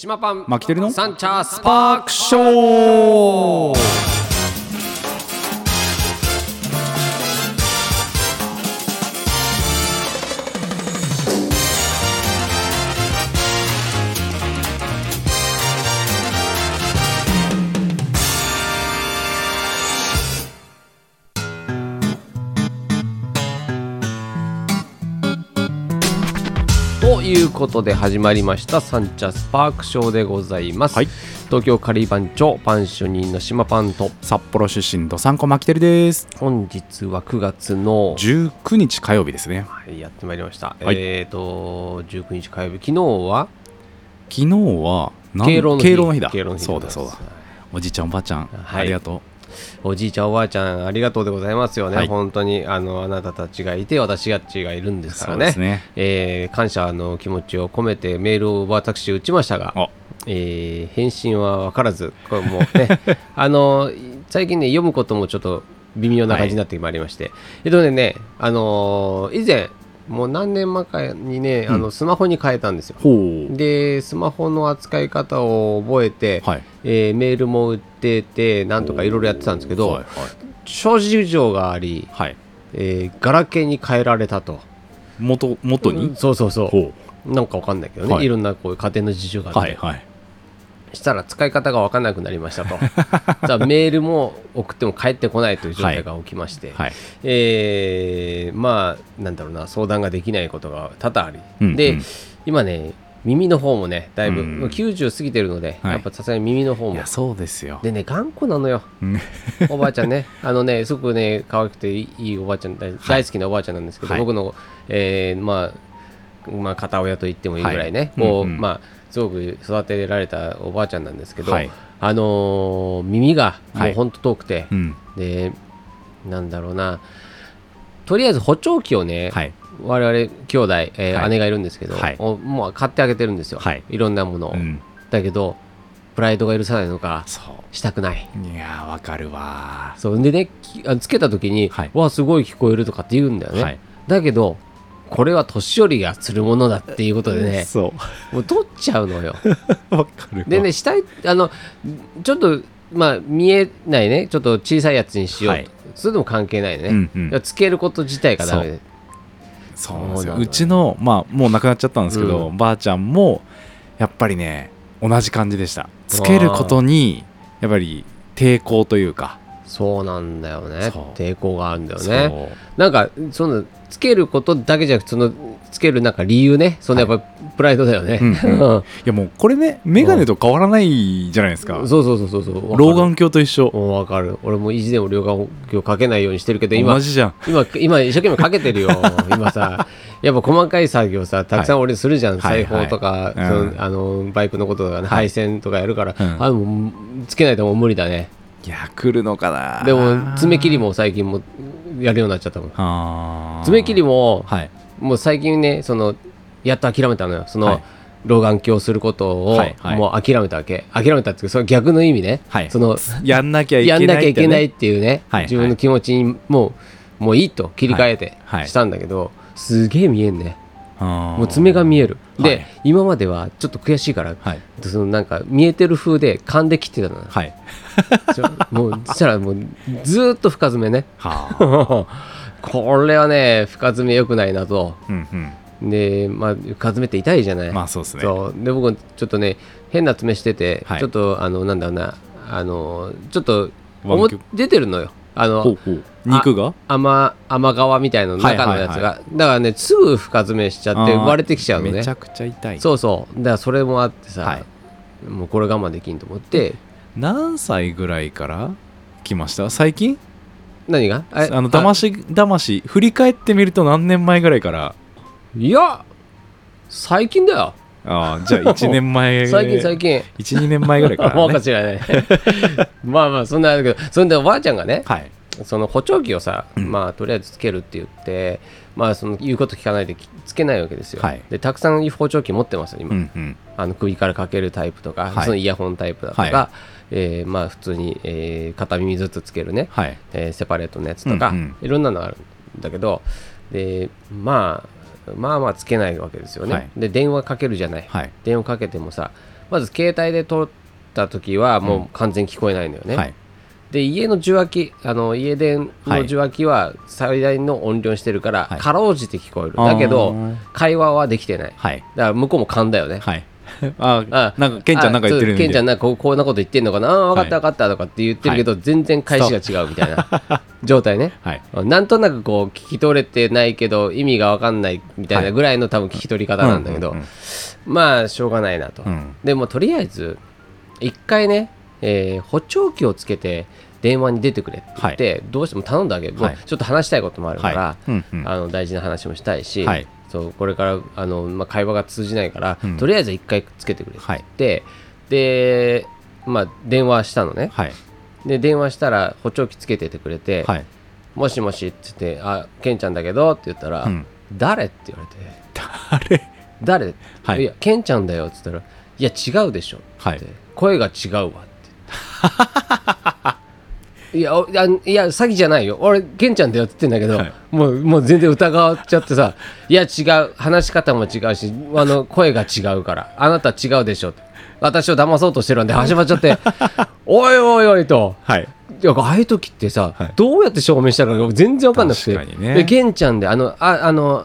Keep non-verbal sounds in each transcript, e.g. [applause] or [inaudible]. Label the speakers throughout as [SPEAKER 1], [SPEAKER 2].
[SPEAKER 1] 島パン。
[SPEAKER 2] マキテルの？
[SPEAKER 1] サンチャース
[SPEAKER 2] パ
[SPEAKER 1] ーク
[SPEAKER 2] ショー
[SPEAKER 1] ことで始まりましたサンチャースパークショーでございます、
[SPEAKER 2] はい。
[SPEAKER 1] 東京カリー番長パンショニーの島パンと。
[SPEAKER 2] 札幌出身ドサンコマキテルです。
[SPEAKER 1] 本日は9月の
[SPEAKER 2] 19日火曜日ですね。
[SPEAKER 1] はいやってまいりました、
[SPEAKER 2] はい。
[SPEAKER 1] えっ、と19日火曜日。昨日は？
[SPEAKER 2] 昨日は
[SPEAKER 1] 敬老の日。
[SPEAKER 2] だ。
[SPEAKER 1] 敬老の日
[SPEAKER 2] そうだそうだ。おじいちゃんおばあちゃん、
[SPEAKER 1] はい。
[SPEAKER 2] ありがと
[SPEAKER 1] おじいちゃんおばあちゃんありがとうでございますよね、
[SPEAKER 2] はい。
[SPEAKER 1] 本当にあのあなたたちがいて私たちがいるんで
[SPEAKER 2] う
[SPEAKER 1] すからね。
[SPEAKER 2] ね。
[SPEAKER 1] えー感謝の気持ちを込めてメールを私打ちましたが、
[SPEAKER 2] あ
[SPEAKER 1] えー返信は分からずこれもうね [laughs] あの最近ね読むこともちょっと微妙な感じになってまいりまして、えっとねあのー以前もう何年前かにね、あのスマホに変えたんですよ。でスマホの扱い方を覚えて、
[SPEAKER 2] はい。
[SPEAKER 1] えーメールも打っててなんとかいろいろやってたんですけど、
[SPEAKER 2] はい
[SPEAKER 1] 諸事情があり、
[SPEAKER 2] はい、はい、
[SPEAKER 1] えーガラケーに変えられたと。
[SPEAKER 2] 元元に、
[SPEAKER 1] そうそうそう。
[SPEAKER 2] ほ
[SPEAKER 1] なんかわかんないけどね、
[SPEAKER 2] はい。
[SPEAKER 1] い、ろんなこういう家庭の事情があ
[SPEAKER 2] う
[SPEAKER 1] って、
[SPEAKER 2] はいはい
[SPEAKER 1] したら使い方が分かんなくなりましたと。[laughs] じゃあメールも送っても返ってこないという状態が起きまして、
[SPEAKER 2] はい。
[SPEAKER 1] えーまあなんだろうな相談ができないことが多々あり、
[SPEAKER 2] うん
[SPEAKER 1] で、
[SPEAKER 2] うん。
[SPEAKER 1] 今ね耳の方もねだいぶ、
[SPEAKER 2] うん。
[SPEAKER 1] 90過ぎてるので、
[SPEAKER 2] はい。
[SPEAKER 1] やっぱさすがに耳の方も。
[SPEAKER 2] そうですよ。
[SPEAKER 1] でね頑固なのよ。
[SPEAKER 2] うん。
[SPEAKER 1] おばあちゃんね。[laughs] あのねすごくね可愛くていいいいおばあちゃん大大好きなおばあちゃんなんですけど、
[SPEAKER 2] はい。
[SPEAKER 1] 僕の、えーまあまあ片親と言ってもいいぐらいね、こう、
[SPEAKER 2] はいうんうん。
[SPEAKER 1] まあすごく育てられたおばあちゃんなんですけど、
[SPEAKER 2] はい。
[SPEAKER 1] あのー耳がも
[SPEAKER 2] はい。
[SPEAKER 1] うほんと遠くて、
[SPEAKER 2] うん。
[SPEAKER 1] でなんだろうな。とりあえず補聴器をね、
[SPEAKER 2] はい。
[SPEAKER 1] 我々兄弟、えー
[SPEAKER 2] はい。
[SPEAKER 1] 姉がいるんですけど、もう買ってあげてるんですよ、
[SPEAKER 2] はい。
[SPEAKER 1] ろんなものを、
[SPEAKER 2] うん。
[SPEAKER 1] だけどプライドが許さないのか
[SPEAKER 2] そ
[SPEAKER 1] したくない。う
[SPEAKER 2] いやーわかるわ。
[SPEAKER 1] そう。でねつけた時に、
[SPEAKER 2] はい。
[SPEAKER 1] わあすごい聞こえるとかって言うんだよね、
[SPEAKER 2] はい。
[SPEAKER 1] だけどこれは年寄りがするものだっていうことでね
[SPEAKER 2] そ
[SPEAKER 1] もう取っちゃうのよ。
[SPEAKER 2] う [laughs] わかるわ。
[SPEAKER 1] でね下いあのちょっとまあ見えないね。ちょっと小さいやつにしようと、
[SPEAKER 2] はい。
[SPEAKER 1] それでも関係ないね、
[SPEAKER 2] うんうん。
[SPEAKER 1] つけること自体がダメで。
[SPEAKER 2] そう。なんです
[SPEAKER 1] よ。
[SPEAKER 2] よ。うちのまあもう亡くなっちゃったんですけど、
[SPEAKER 1] う
[SPEAKER 2] ばあちゃんもやっぱりね同じ感じでした。つけることにやっぱり抵抗というか
[SPEAKER 1] そうなんだよね。抵抗があるんだよ
[SPEAKER 2] そ
[SPEAKER 1] ね
[SPEAKER 2] う。
[SPEAKER 1] なんかそのつけることだけじゃなくてそのつけるなんか理由ね。そのやっぱプライドだよね、
[SPEAKER 2] うんうん。いやもうこれね眼鏡と変わらないじゃないですか。
[SPEAKER 1] そうそうそうそうそう
[SPEAKER 2] 老眼鏡と一緒。
[SPEAKER 1] うんわかる。俺も意地でも老眼鏡かけないようにしてるけど今
[SPEAKER 2] 同じじゃん。
[SPEAKER 1] 今今一生懸命かけてるよ。[laughs] 今さやっぱ細かい作業さたくさん俺するじゃん、
[SPEAKER 2] はい
[SPEAKER 1] 裁縫とか、
[SPEAKER 2] はい
[SPEAKER 1] その
[SPEAKER 2] うん
[SPEAKER 1] あのバイクのこととかね、
[SPEAKER 2] はい。
[SPEAKER 1] 配線とかやるから、
[SPEAKER 2] うん。
[SPEAKER 1] あもうつけないともう無理だね
[SPEAKER 2] いや来るのかな。
[SPEAKER 1] でも爪切りも最近もやるようになっちゃったもん。爪切りも
[SPEAKER 2] はい。
[SPEAKER 1] もう最近ねそのやっと諦めたのよ。その、
[SPEAKER 2] はい。
[SPEAKER 1] 老眼鏡をすることを
[SPEAKER 2] はいはい。
[SPEAKER 1] もう諦めたわけ。諦めたっていうかその逆の意味ね、
[SPEAKER 2] はい。
[SPEAKER 1] その
[SPEAKER 2] やんなきゃいけない
[SPEAKER 1] やんなきゃいけない
[SPEAKER 2] っ
[SPEAKER 1] っていうね、
[SPEAKER 2] はい。
[SPEAKER 1] 自分の気持ちにもうもういいと切り替えて
[SPEAKER 2] はい。はい。
[SPEAKER 1] したんだけど、すげえ見えんね。
[SPEAKER 2] ても
[SPEAKER 1] もう爪が見える、で、
[SPEAKER 2] はい。
[SPEAKER 1] 今まではちょっと悔しいから、
[SPEAKER 2] はい。
[SPEAKER 1] そのなんか見えてる風で勘で切ってたの。よ
[SPEAKER 2] はい。
[SPEAKER 1] もうそしたらもうずーっと深爪ね。
[SPEAKER 2] はあ。[laughs]
[SPEAKER 1] これはね深爪良くないなと。
[SPEAKER 2] うんうん。
[SPEAKER 1] でまあ深爪って痛いじゃない、
[SPEAKER 2] まあそうですね。
[SPEAKER 1] そう。で僕ちょっとね変な爪してて、
[SPEAKER 2] はい。
[SPEAKER 1] ちょっとあのなんだろうなあのちょっと出てるのよあの
[SPEAKER 2] ほうほう。肉が？
[SPEAKER 1] 甘甘皮みたいなの中のやつが、
[SPEAKER 2] はいはい
[SPEAKER 1] だからねすぐ深爪しちゃって割れてきちゃうのね。
[SPEAKER 2] めちゃくちゃ痛い。
[SPEAKER 1] そうそう。だからそれもあってさ、
[SPEAKER 2] はい。
[SPEAKER 1] もうこれ我慢できんと思って。
[SPEAKER 2] 何歳ぐらいから来ました？最近？
[SPEAKER 1] 何が？あ
[SPEAKER 2] あの騙し騙し振り返ってみると何年前ぐらいから？
[SPEAKER 1] いや最近だよ
[SPEAKER 2] ああじゃあ1年前
[SPEAKER 1] 最 [laughs] 近最近。
[SPEAKER 2] 12年前ぐらいから、[laughs]
[SPEAKER 1] もうか
[SPEAKER 2] ね、
[SPEAKER 1] しらないまあまあそんなだけどそんでおばあちゃんがね
[SPEAKER 2] はい。
[SPEAKER 1] その補聴器をさ、
[SPEAKER 2] うん。
[SPEAKER 1] まあとりあえずつけるって言ってまあその言うこと聞かないできつけないわけですよ、
[SPEAKER 2] はい。
[SPEAKER 1] でたくさん補聴器持ってます今、
[SPEAKER 2] うんうん。
[SPEAKER 1] あの首からかけるタイプとか、
[SPEAKER 2] はい。
[SPEAKER 1] そのイヤホンタイプだとか、
[SPEAKER 2] は
[SPEAKER 1] えーまあ普通に、えー片耳ずつつけるね、
[SPEAKER 2] はい。
[SPEAKER 1] えーセパレートのやつとか、
[SPEAKER 2] うんうん。
[SPEAKER 1] いろんなのあるんだけどでまあまあまあつけないわけですよね、
[SPEAKER 2] はい。
[SPEAKER 1] で電話かけるじゃない、
[SPEAKER 2] はい。
[SPEAKER 1] 電話かけてもさまず携帯で撮った時はもう完全に聞こえないのよね、
[SPEAKER 2] はい。
[SPEAKER 1] で家の受話器あの家電の受話器は最大の音量にしてるから、
[SPEAKER 2] はい。
[SPEAKER 1] かろうじて聞こえる。だけ
[SPEAKER 2] あ
[SPEAKER 1] ど
[SPEAKER 2] ー。
[SPEAKER 1] 会話はできてない。だか
[SPEAKER 2] はい
[SPEAKER 1] ら向こうも勘だよね、
[SPEAKER 2] はい [laughs] あ
[SPEAKER 1] あ
[SPEAKER 2] なんかケンちゃんなんか言ってる
[SPEAKER 1] あそうケンちゃん
[SPEAKER 2] んで
[SPEAKER 1] なんかこうこんなこと言ってんのかな、あ分かった分かったとかって言ってるけど、全然返しが違うみたいな状態ね。[laughs]
[SPEAKER 2] はい。
[SPEAKER 1] なんとなくこう聞き取れてないけど意味が分かんないみたいなぐらいの多分聞き取り方なんだけど、まあしょうがないなと、
[SPEAKER 2] うん。
[SPEAKER 1] でもとりあえず一回ね、えー補聴器をつけて電話に出てくれって言って、どうしても頼んだけ。ど、
[SPEAKER 2] はい。
[SPEAKER 1] ちょっと話したいこともあるから、
[SPEAKER 2] はい。うんうん。
[SPEAKER 1] あの大事な話もしたいし、
[SPEAKER 2] はい
[SPEAKER 1] そうこれからあの、まあ、会話が通じないから、
[SPEAKER 2] うん。
[SPEAKER 1] とりあえず一回つけてくれって
[SPEAKER 2] はい
[SPEAKER 1] 言って、で、まあ、電話したのね。
[SPEAKER 2] はい。
[SPEAKER 1] で電話したら補聴器つけててくれて、
[SPEAKER 2] はい。
[SPEAKER 1] もしもしって言って「あケンちゃんだけど」って言ったら「
[SPEAKER 2] うん。
[SPEAKER 1] 誰?」って言われて。
[SPEAKER 2] 誰「
[SPEAKER 1] 誰?」
[SPEAKER 2] はい。
[SPEAKER 1] いやケンちゃんだよ」って言ったら「いや違うでしょ」って、
[SPEAKER 2] はい。
[SPEAKER 1] 声が違うわ」っていやおいやいや詐欺じゃないよ。俺ケンちゃんだよって言ってんだけど、
[SPEAKER 2] はい。
[SPEAKER 1] もうもう全然疑っちゃってさ「いや違う話し方も違うしあの声が違うからあなた違うでしょ」私を騙そうとしてるんで始まっちゃって「[laughs] おいおいおい」と。
[SPEAKER 2] はい。
[SPEAKER 1] いやああいう時ってさ、
[SPEAKER 2] はい。
[SPEAKER 1] どうやって証明したら全然わかんなくて
[SPEAKER 2] 確かにね。
[SPEAKER 1] でケンちゃんであのああの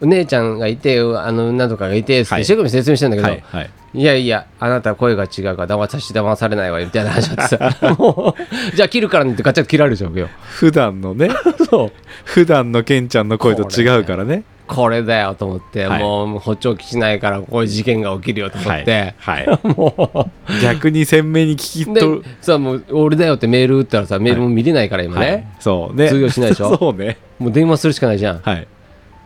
[SPEAKER 1] お姉ちゃんがいてあのなんとかがいてって
[SPEAKER 2] はい。
[SPEAKER 1] 一生懸命説明してんだけど、
[SPEAKER 2] はいはい
[SPEAKER 1] いやいや、あなた声が違うから騙さし騙されないわよみたいな話になってさ、[laughs] もう、じゃあ切るからねってガチャッと切られちゃうよ。
[SPEAKER 2] 普段のね。
[SPEAKER 1] そう。
[SPEAKER 2] 普段のケンちゃんの声と違うからね。
[SPEAKER 1] これだよと思って、
[SPEAKER 2] はい。
[SPEAKER 1] もう補聴器しないからこういう事件が起きるよと思って、
[SPEAKER 2] はい、はい、[laughs]
[SPEAKER 1] も
[SPEAKER 2] 逆に鮮明に聞き取る、
[SPEAKER 1] さ、もう俺だよってメール打ったらさ、メールも見れないから今ね、
[SPEAKER 2] はい、そうね。
[SPEAKER 1] 通用しないでしょ？[laughs]
[SPEAKER 2] そうね。
[SPEAKER 1] もう電話するしかないじゃん。
[SPEAKER 2] はい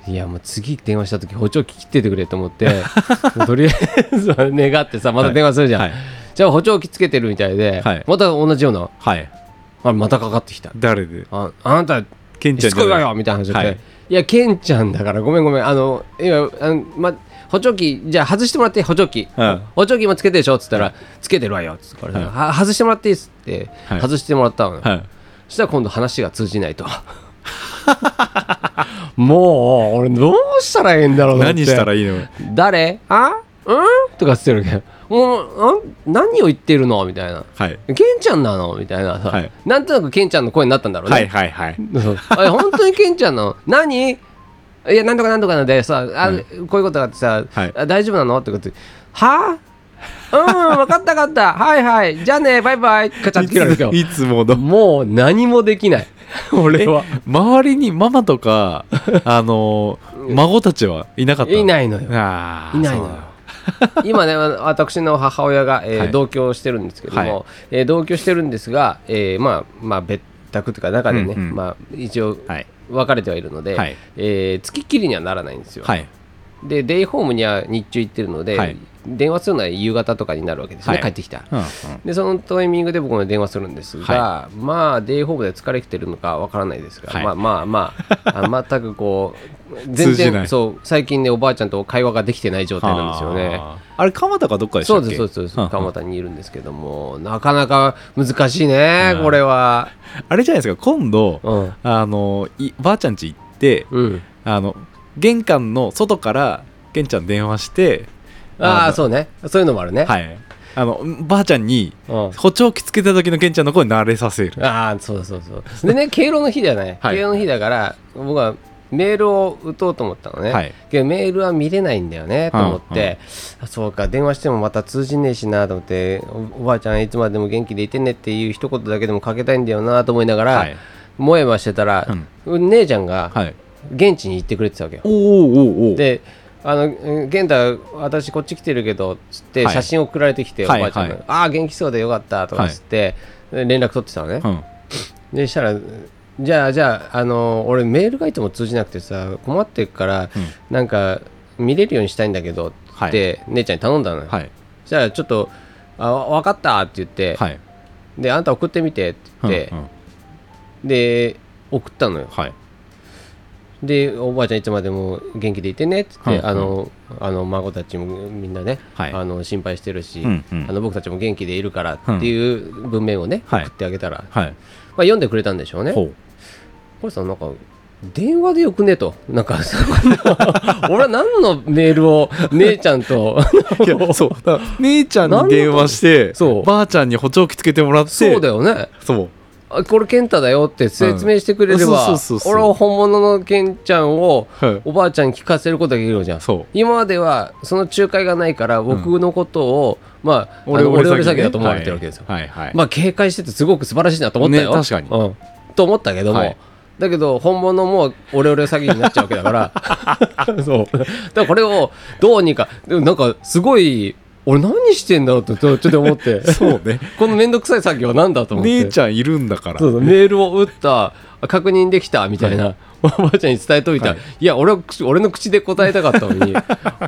[SPEAKER 1] いやもう次電話した時補聴器切っててくれと思って [laughs] とりあえず願ってさまた電話するじゃん、
[SPEAKER 2] はい。
[SPEAKER 1] じゃあ補聴器つけてるみたいで、
[SPEAKER 2] はい。
[SPEAKER 1] また同じような。
[SPEAKER 2] はい。
[SPEAKER 1] あまたかかってきた。
[SPEAKER 2] 誰で？
[SPEAKER 1] ああなた
[SPEAKER 2] ケンちゃん
[SPEAKER 1] しつこいわよみたいな話で、
[SPEAKER 2] はい。
[SPEAKER 1] い、やケンちゃんだからごめんごめん。あの今あの、ま、補聴器じゃあ外してもらって補聴器、
[SPEAKER 2] うん。
[SPEAKER 1] 補聴器もつけてでしょ？っつったら、つけてるわよっつってから、は外してもらっていいっつって、
[SPEAKER 2] はい。
[SPEAKER 1] 外してもらったの。そしたら今度話が通じないと [laughs] もう俺どうしたらいいんだろう
[SPEAKER 2] 何したらいいの？
[SPEAKER 1] 誰？あ？うん？とかっつってるけど。もう何を言ってるの？みたいな。
[SPEAKER 2] はい。
[SPEAKER 1] ケンちゃんなの？みたいなさ、
[SPEAKER 2] はい。
[SPEAKER 1] なんとなくケンちゃんの声になったんだろうね、
[SPEAKER 2] はいはいはい。
[SPEAKER 1] 本当にケンちゃんなの？何？いやなんとかなんとかなんでさあ、
[SPEAKER 2] はい
[SPEAKER 1] こういうことがあってさ、
[SPEAKER 2] はい。
[SPEAKER 1] あ大丈夫なの？って。ことでは？あうん分かった分かった。はいはい。じゃあねバイバイ。カチャって切られるよ
[SPEAKER 2] いつもの。
[SPEAKER 1] もう何もできない [laughs] 俺は。
[SPEAKER 2] 周りにママとか [laughs] あの孫たちはいなかった
[SPEAKER 1] いないのよ。いないのよ。今ね私の母親が、えー
[SPEAKER 2] はい。
[SPEAKER 1] 同居してるんですけども、
[SPEAKER 2] はい。
[SPEAKER 1] えー同居してるんですが、えーまあまあ別宅というか中でね、
[SPEAKER 2] うんうん。
[SPEAKER 1] まあ、一応
[SPEAKER 2] はい。
[SPEAKER 1] 分かれてはいるので、
[SPEAKER 2] はい。
[SPEAKER 1] えー月きりにはならないんですよ、
[SPEAKER 2] はい。
[SPEAKER 1] でデイホームには日中行ってるので、
[SPEAKER 2] はい
[SPEAKER 1] 電話するのは夕方とかになるわけですね、
[SPEAKER 2] はい。
[SPEAKER 1] 帰ってきた
[SPEAKER 2] うんうん。
[SPEAKER 1] でそのタイミングで僕も電話するんですが、
[SPEAKER 2] は
[SPEAKER 1] まあデイホームで疲れきてるのかわからないですが、
[SPEAKER 2] はい。
[SPEAKER 1] まあまあまああ全くこう [laughs] 全然そう最近ねおばあちゃんと会話ができてない状態なんですよね。
[SPEAKER 2] あれ蒲田かどっかでした
[SPEAKER 1] そう
[SPEAKER 2] っけ
[SPEAKER 1] そうですそうです。
[SPEAKER 2] んん。
[SPEAKER 1] 蒲田にいるんですけどもなかなか難しいね
[SPEAKER 2] うん。
[SPEAKER 1] これは。
[SPEAKER 2] あれじゃないですか今度
[SPEAKER 1] うん。
[SPEAKER 2] あのいばあちゃん家行って
[SPEAKER 1] うん。
[SPEAKER 2] あの玄関の外からケンちゃん電話して
[SPEAKER 1] ああ
[SPEAKER 2] の
[SPEAKER 1] そうね。そういうのもあるね、
[SPEAKER 2] はい。あのばあちゃんに
[SPEAKER 1] うん。
[SPEAKER 2] 補聴器つけた時のケンちゃんの声慣れさせる。
[SPEAKER 1] ああそうそうそうでね [laughs] 敬老の日だよね、
[SPEAKER 2] はい。
[SPEAKER 1] 敬老の日だから僕はメールを打とうと思ったのね、
[SPEAKER 2] はい。
[SPEAKER 1] けどメールは見れないんだよねと思って、あそうか電話してもまた通じねえしなと思っておおばあちゃんいつまでも元気でいてねっていう一言だけでもかけたいんだよなと思いながら、
[SPEAKER 2] はい。
[SPEAKER 1] もえましてたら、姉ちゃんが
[SPEAKER 2] はい。
[SPEAKER 1] 現地に行ってくれてたわけよ、
[SPEAKER 2] おーおーおー。
[SPEAKER 1] であのうん健太私こっち来てるけどつって
[SPEAKER 2] はい。
[SPEAKER 1] 写真送られてきて、
[SPEAKER 2] はい
[SPEAKER 1] おばあちゃんが、
[SPEAKER 2] はい。
[SPEAKER 1] ああ元気そうでよかったとかつって、連絡取ってたのね、
[SPEAKER 2] うん。
[SPEAKER 1] でしたらじゃあじゃあ、あの俺メールがいつも通じなくてさ困ってるから、
[SPEAKER 2] うん。
[SPEAKER 1] なんか見れるようにしたいんだけどって、姉ちゃんに頼んだのよ、
[SPEAKER 2] はい。
[SPEAKER 1] そしたらちょっとあ分かったって言って、
[SPEAKER 2] はい。
[SPEAKER 1] であんた送ってみてって言って、で送ったのよ。
[SPEAKER 2] はい
[SPEAKER 1] でおばあちゃんいつまでも元気でいてねっって、
[SPEAKER 2] うん
[SPEAKER 1] あのあの孫たちもみんなね、
[SPEAKER 2] はい。
[SPEAKER 1] あの心配してるし、
[SPEAKER 2] うんうん。
[SPEAKER 1] あの僕たちも元気でいるからっていう文面をね、
[SPEAKER 2] はい。
[SPEAKER 1] 送ってあげたら、
[SPEAKER 2] はい。
[SPEAKER 1] まあ、読んでくれたんでしょうね。これさなんか電話でよくねとなんか [laughs] 俺は何のメールを姉ちゃんと [laughs]
[SPEAKER 2] 姉ちゃんに電話して
[SPEAKER 1] そう。
[SPEAKER 2] ばあちゃんに補聴器つけてもらって。
[SPEAKER 1] そうだよね。
[SPEAKER 2] そう。
[SPEAKER 1] あこれ健太だよって説明してくれれ
[SPEAKER 2] うん。
[SPEAKER 1] ば、俺は本物の健ちゃんを
[SPEAKER 2] はい。
[SPEAKER 1] おばあちゃんに聞かせることができるじゃん。今まではその仲介がないから僕のことを、まあ
[SPEAKER 2] 俺
[SPEAKER 1] オレオレ詐欺だと思われてるわけですよ、まあ警戒しててすごく素晴らしいなと思ったよ、
[SPEAKER 2] ね確かに。
[SPEAKER 1] うん、と思ったけども、
[SPEAKER 2] はい。
[SPEAKER 1] だけど本物もオレオレ詐欺になっちゃうわけだから。[laughs] そう。だからこれをどうにかなんかすごい俺何してんだろうってちょっと思って。[laughs]
[SPEAKER 2] そうね。
[SPEAKER 1] この面倒くさい作業は何だと思って。
[SPEAKER 2] 姉ちゃんいるんだから。
[SPEAKER 1] そうそう。メールを打った確認できたみたいな、おばあちゃんに伝えといた、
[SPEAKER 2] はい。
[SPEAKER 1] い、や俺俺の口で答えたかったのに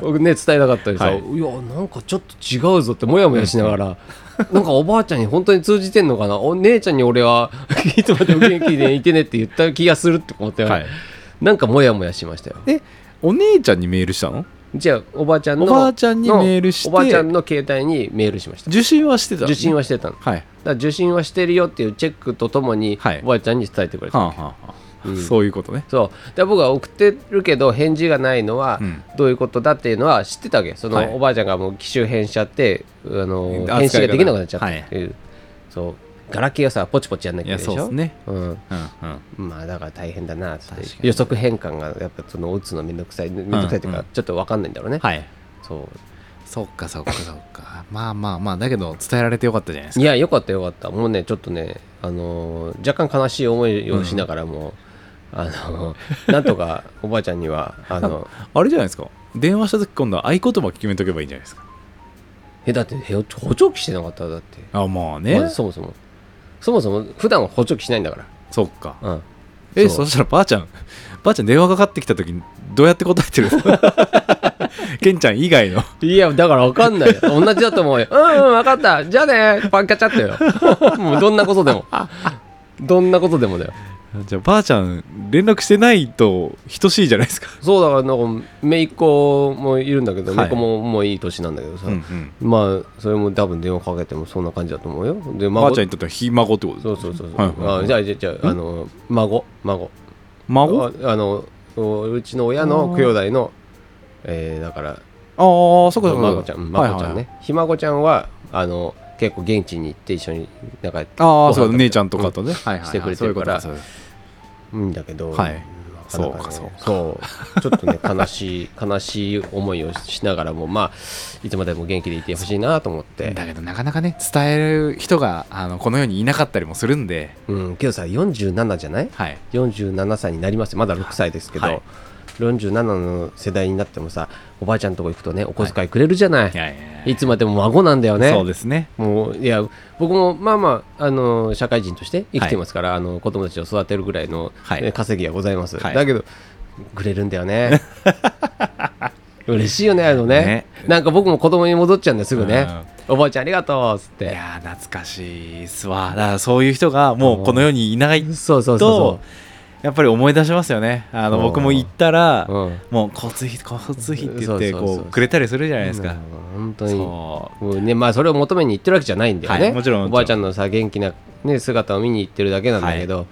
[SPEAKER 1] 僕ね伝えたかったりさ、
[SPEAKER 2] はい。
[SPEAKER 1] い、やなんかちょっと違うぞってもやもやしながら、[laughs] なんかおばあちゃんに本当に通じてんのかな？お姉ちゃんに俺は [laughs] いつまでも元気でいてねって言った気がするって思って、
[SPEAKER 2] はい。
[SPEAKER 1] なんかもやもやしましたよ。
[SPEAKER 2] えお姉ちゃんにメールしたの？
[SPEAKER 1] じゃあおばあちゃんの
[SPEAKER 2] おばあちゃんに
[SPEAKER 1] の
[SPEAKER 2] メールして
[SPEAKER 1] おばあちゃんの携帯にメールしました。
[SPEAKER 2] 受信はしてたの？
[SPEAKER 1] 受信はしてたの。
[SPEAKER 2] はい。
[SPEAKER 1] ら受信はしてるよっていうチェックとともに、
[SPEAKER 2] はい。
[SPEAKER 1] おばあちゃんに伝えてくれた、
[SPEAKER 2] はあはあはあ。
[SPEAKER 1] うん。
[SPEAKER 2] そういうことね。
[SPEAKER 1] そう。で僕は送ってるけど返事がないのは
[SPEAKER 2] うん。
[SPEAKER 1] どういうことだっていうのは知ってたわけ。その、
[SPEAKER 2] はい。
[SPEAKER 1] おばあちゃんがもう機種変しちゃってあの返信ができなくなっちゃった
[SPEAKER 2] はい
[SPEAKER 1] っていう、そうガラケーがさポチポチやんなきゃいけないでしょ？
[SPEAKER 2] そうですね。
[SPEAKER 1] うん。
[SPEAKER 2] うんうん。
[SPEAKER 1] まあだから大変だなって。予測変換がやっぱその打つのめんどくさいめんどくさいっていうか、
[SPEAKER 2] うんうん
[SPEAKER 1] ちょっと分かんないんだろうね、
[SPEAKER 2] はい。
[SPEAKER 1] そう。
[SPEAKER 2] そっかそっかそっか。[laughs] まあまあまあだけど伝えられてよかったじゃないです
[SPEAKER 1] い
[SPEAKER 2] か
[SPEAKER 1] やよかったよかった。もうねちょっとねあのー若干悲しい思いをしながらも、あのー [laughs] なんとかおばあちゃんにはあの [laughs]
[SPEAKER 2] あれじゃないですか。電話した時今度は合言葉決めとけばいいんじゃないですか。
[SPEAKER 1] えだってへ補聴器してなかった？だって。
[SPEAKER 2] あまあね、
[SPEAKER 1] まずそもそもそもそも普段は補聴器しないんだか
[SPEAKER 2] そっか。ら
[SPEAKER 1] うん。
[SPEAKER 2] え
[SPEAKER 1] そ
[SPEAKER 2] そうしたらばあちゃん [laughs] ばあちゃん電話かかってきた時にどうやって答えてる？[laughs] ケンちゃん以外の。
[SPEAKER 1] いやだから分かんないよ。同じだと思うよ。[laughs] うんうん分かった。じゃあね。パンカチャってよ。もうどんなことでも。どんなことでもだよ
[SPEAKER 2] じゃあばあちゃん連絡してないと等しいじゃないですか。
[SPEAKER 1] そうだからなんか姪っ子もいるんだけど
[SPEAKER 2] はい。
[SPEAKER 1] 姪っ子ももういい年なんだけどさ、
[SPEAKER 2] うんうん。
[SPEAKER 1] まあそれも多分電話かけてもそんな感じだと思うよ。で
[SPEAKER 2] ばあちゃんにとってはひ孫ってこと
[SPEAKER 1] そうそうそうそう、
[SPEAKER 2] はいはいはい。
[SPEAKER 1] あじゃあじゃあじゃああの孫孫。
[SPEAKER 2] 孫？あ
[SPEAKER 1] ああのおうちの親の兄弟のえーだから
[SPEAKER 2] あーそっかそっか
[SPEAKER 1] 孫ちゃん、うん孫ちゃんね、ひ孫ちゃんはあの結構現地に行って一緒になんか
[SPEAKER 2] ああそう姉ちゃんとかとね、はいはいはい。
[SPEAKER 1] してくれてるから
[SPEAKER 2] そういうこと。か
[SPEAKER 1] んだけど、
[SPEAKER 2] はい。
[SPEAKER 1] なかなかね
[SPEAKER 2] そうか
[SPEAKER 1] そうちょっとね悲しい [laughs] 悲しい思いをしながらもまあいつまでも元気でいてほしいなと思って。
[SPEAKER 2] だけどなかなかね伝える人があのこの世にいなかったりもするんで。
[SPEAKER 1] うんけどさ47じゃない？
[SPEAKER 2] はい。
[SPEAKER 1] 47歳になりますよ。まだ6歳ですけど、
[SPEAKER 2] はい
[SPEAKER 1] 47の世代になってもさおばあちゃんとこ行くとねお小遣いくれるじゃない、い
[SPEAKER 2] いやいや。いや
[SPEAKER 1] つまでも孫なんだよね。
[SPEAKER 2] そうですね。
[SPEAKER 1] もういや僕もまあまああの社会人として生きてますから、あの子供たちを育てるぐらいの、
[SPEAKER 2] はい。
[SPEAKER 1] ね稼ぎがございます、
[SPEAKER 2] はい。
[SPEAKER 1] だけどくれるんだよね。[laughs] 嬉しいよねあのね。
[SPEAKER 2] ね。
[SPEAKER 1] なんか僕も子供に戻っちゃうんですぐね、おばあちゃんありがとうっつっ
[SPEAKER 2] い
[SPEAKER 1] て
[SPEAKER 2] やー懐かしいっすわ。だからそういう人がもうこの世にいない
[SPEAKER 1] そうそう
[SPEAKER 2] と
[SPEAKER 1] そ
[SPEAKER 2] やっぱり思い出しますよね。あの
[SPEAKER 1] うん。
[SPEAKER 2] 僕も行ったら
[SPEAKER 1] うん、
[SPEAKER 2] もう交通費交通費って言ってこうくれたりするじゃないですか。
[SPEAKER 1] うん本当に。
[SPEAKER 2] そ
[SPEAKER 1] もうねまあそれを求めに行ってるわけじゃないんだよね、
[SPEAKER 2] はいもちろん。
[SPEAKER 1] おばあちゃんのさ元気な、ね、姿を見に行ってるだけなんだけど、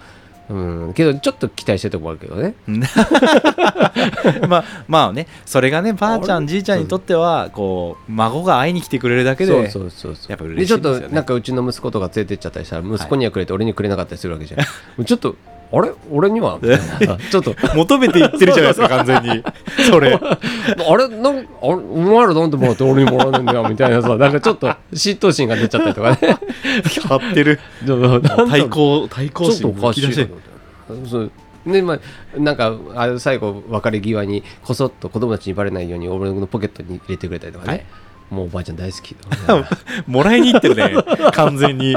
[SPEAKER 1] うん。けどちょっと期待してるとこあるけどね。
[SPEAKER 2] う [laughs] まあまあねそれがねばあちゃんじいちゃんにとってはこう孫が会いに来てくれるだけで
[SPEAKER 1] そうそうそう
[SPEAKER 2] やっぱ嬉しいんですよね。
[SPEAKER 1] となんかうちの息子とか連れてっちゃったりしたら息子にはくれて俺にくれなかったりするわけじゃん。[laughs] ちょっとあれ？俺には？ちょっと。
[SPEAKER 2] 求めて言ってるじゃないですか完全に。それ。[laughs]
[SPEAKER 1] あれ？なんお前らなんでもらって俺にもらわねえんだよみたいなさ。なんかちょっと嫉妬心が出ちゃったりとかね。
[SPEAKER 2] 張ってる。対抗対抗
[SPEAKER 1] ちょっと
[SPEAKER 2] 心
[SPEAKER 1] おかしいそう。でまあなんかあれ最後別れ際にこそっと子供たちにバレないように俺のポケットに入れてくれたりとかね、
[SPEAKER 2] はい
[SPEAKER 1] もうおばあちゃん大好き [laughs]
[SPEAKER 2] もらいに行ってるね。[laughs] 完全に。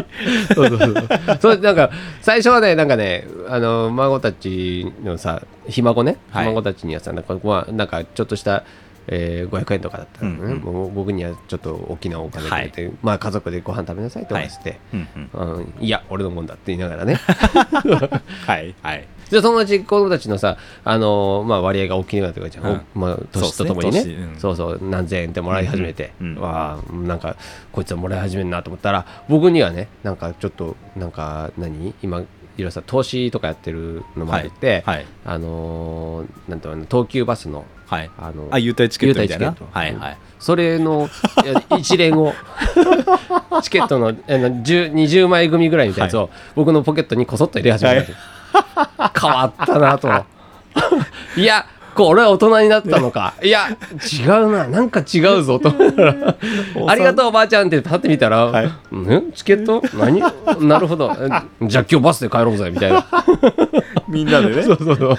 [SPEAKER 1] そうそうそう。それなんか最初はねなんかねあの孫たちのさひ孫ね、
[SPEAKER 2] はい。
[SPEAKER 1] ひ孫たちにはさなんか,、まあ、なんかちょっとしたえー500円とかだったのね、
[SPEAKER 2] うんうん。
[SPEAKER 1] もう僕にはちょっと大きなお金くれて、まあ家族でご飯食べなさいとかっつって、
[SPEAKER 2] うんうん。
[SPEAKER 1] うん、いや俺のもんだって言いながらね。[laughs]
[SPEAKER 2] はいはい
[SPEAKER 1] でそのうち子供たちのさ、あのーまあ、割合が大きくなってくるじゃん、
[SPEAKER 2] うん。
[SPEAKER 1] おまあ、年とともにね。
[SPEAKER 2] ね。年。うん。
[SPEAKER 1] そうそう。何千円ってもらい始めて、
[SPEAKER 2] うん。うん。
[SPEAKER 1] わあなんかこいつはもらい始めるなと思ったら僕にはねなんかちょっとなんか何？今ろいろさ投資とかやってるのもあって、
[SPEAKER 2] はい。
[SPEAKER 1] あのーなんていうの東急バスの
[SPEAKER 2] はい。
[SPEAKER 1] あの
[SPEAKER 2] あ優待チケットみたいな？
[SPEAKER 1] 優待チケット。
[SPEAKER 2] はいはい。
[SPEAKER 1] それの一連をチケットのあの10 20枚組ぐらいみたいなやつを僕のポケットにこそっと入れ始めたんですよ、[laughs] 変わったなと。いやこう俺は大人になったのか。[laughs] いや。違うな。なんか違うぞと。ありがとうおばあちゃんってパッて見たら、
[SPEAKER 2] はい。
[SPEAKER 1] ん？チケット？何？なるほど。えじゃあ今日バスで帰ろうぜみたいな。
[SPEAKER 2] みんなでね。
[SPEAKER 1] そうそうそう。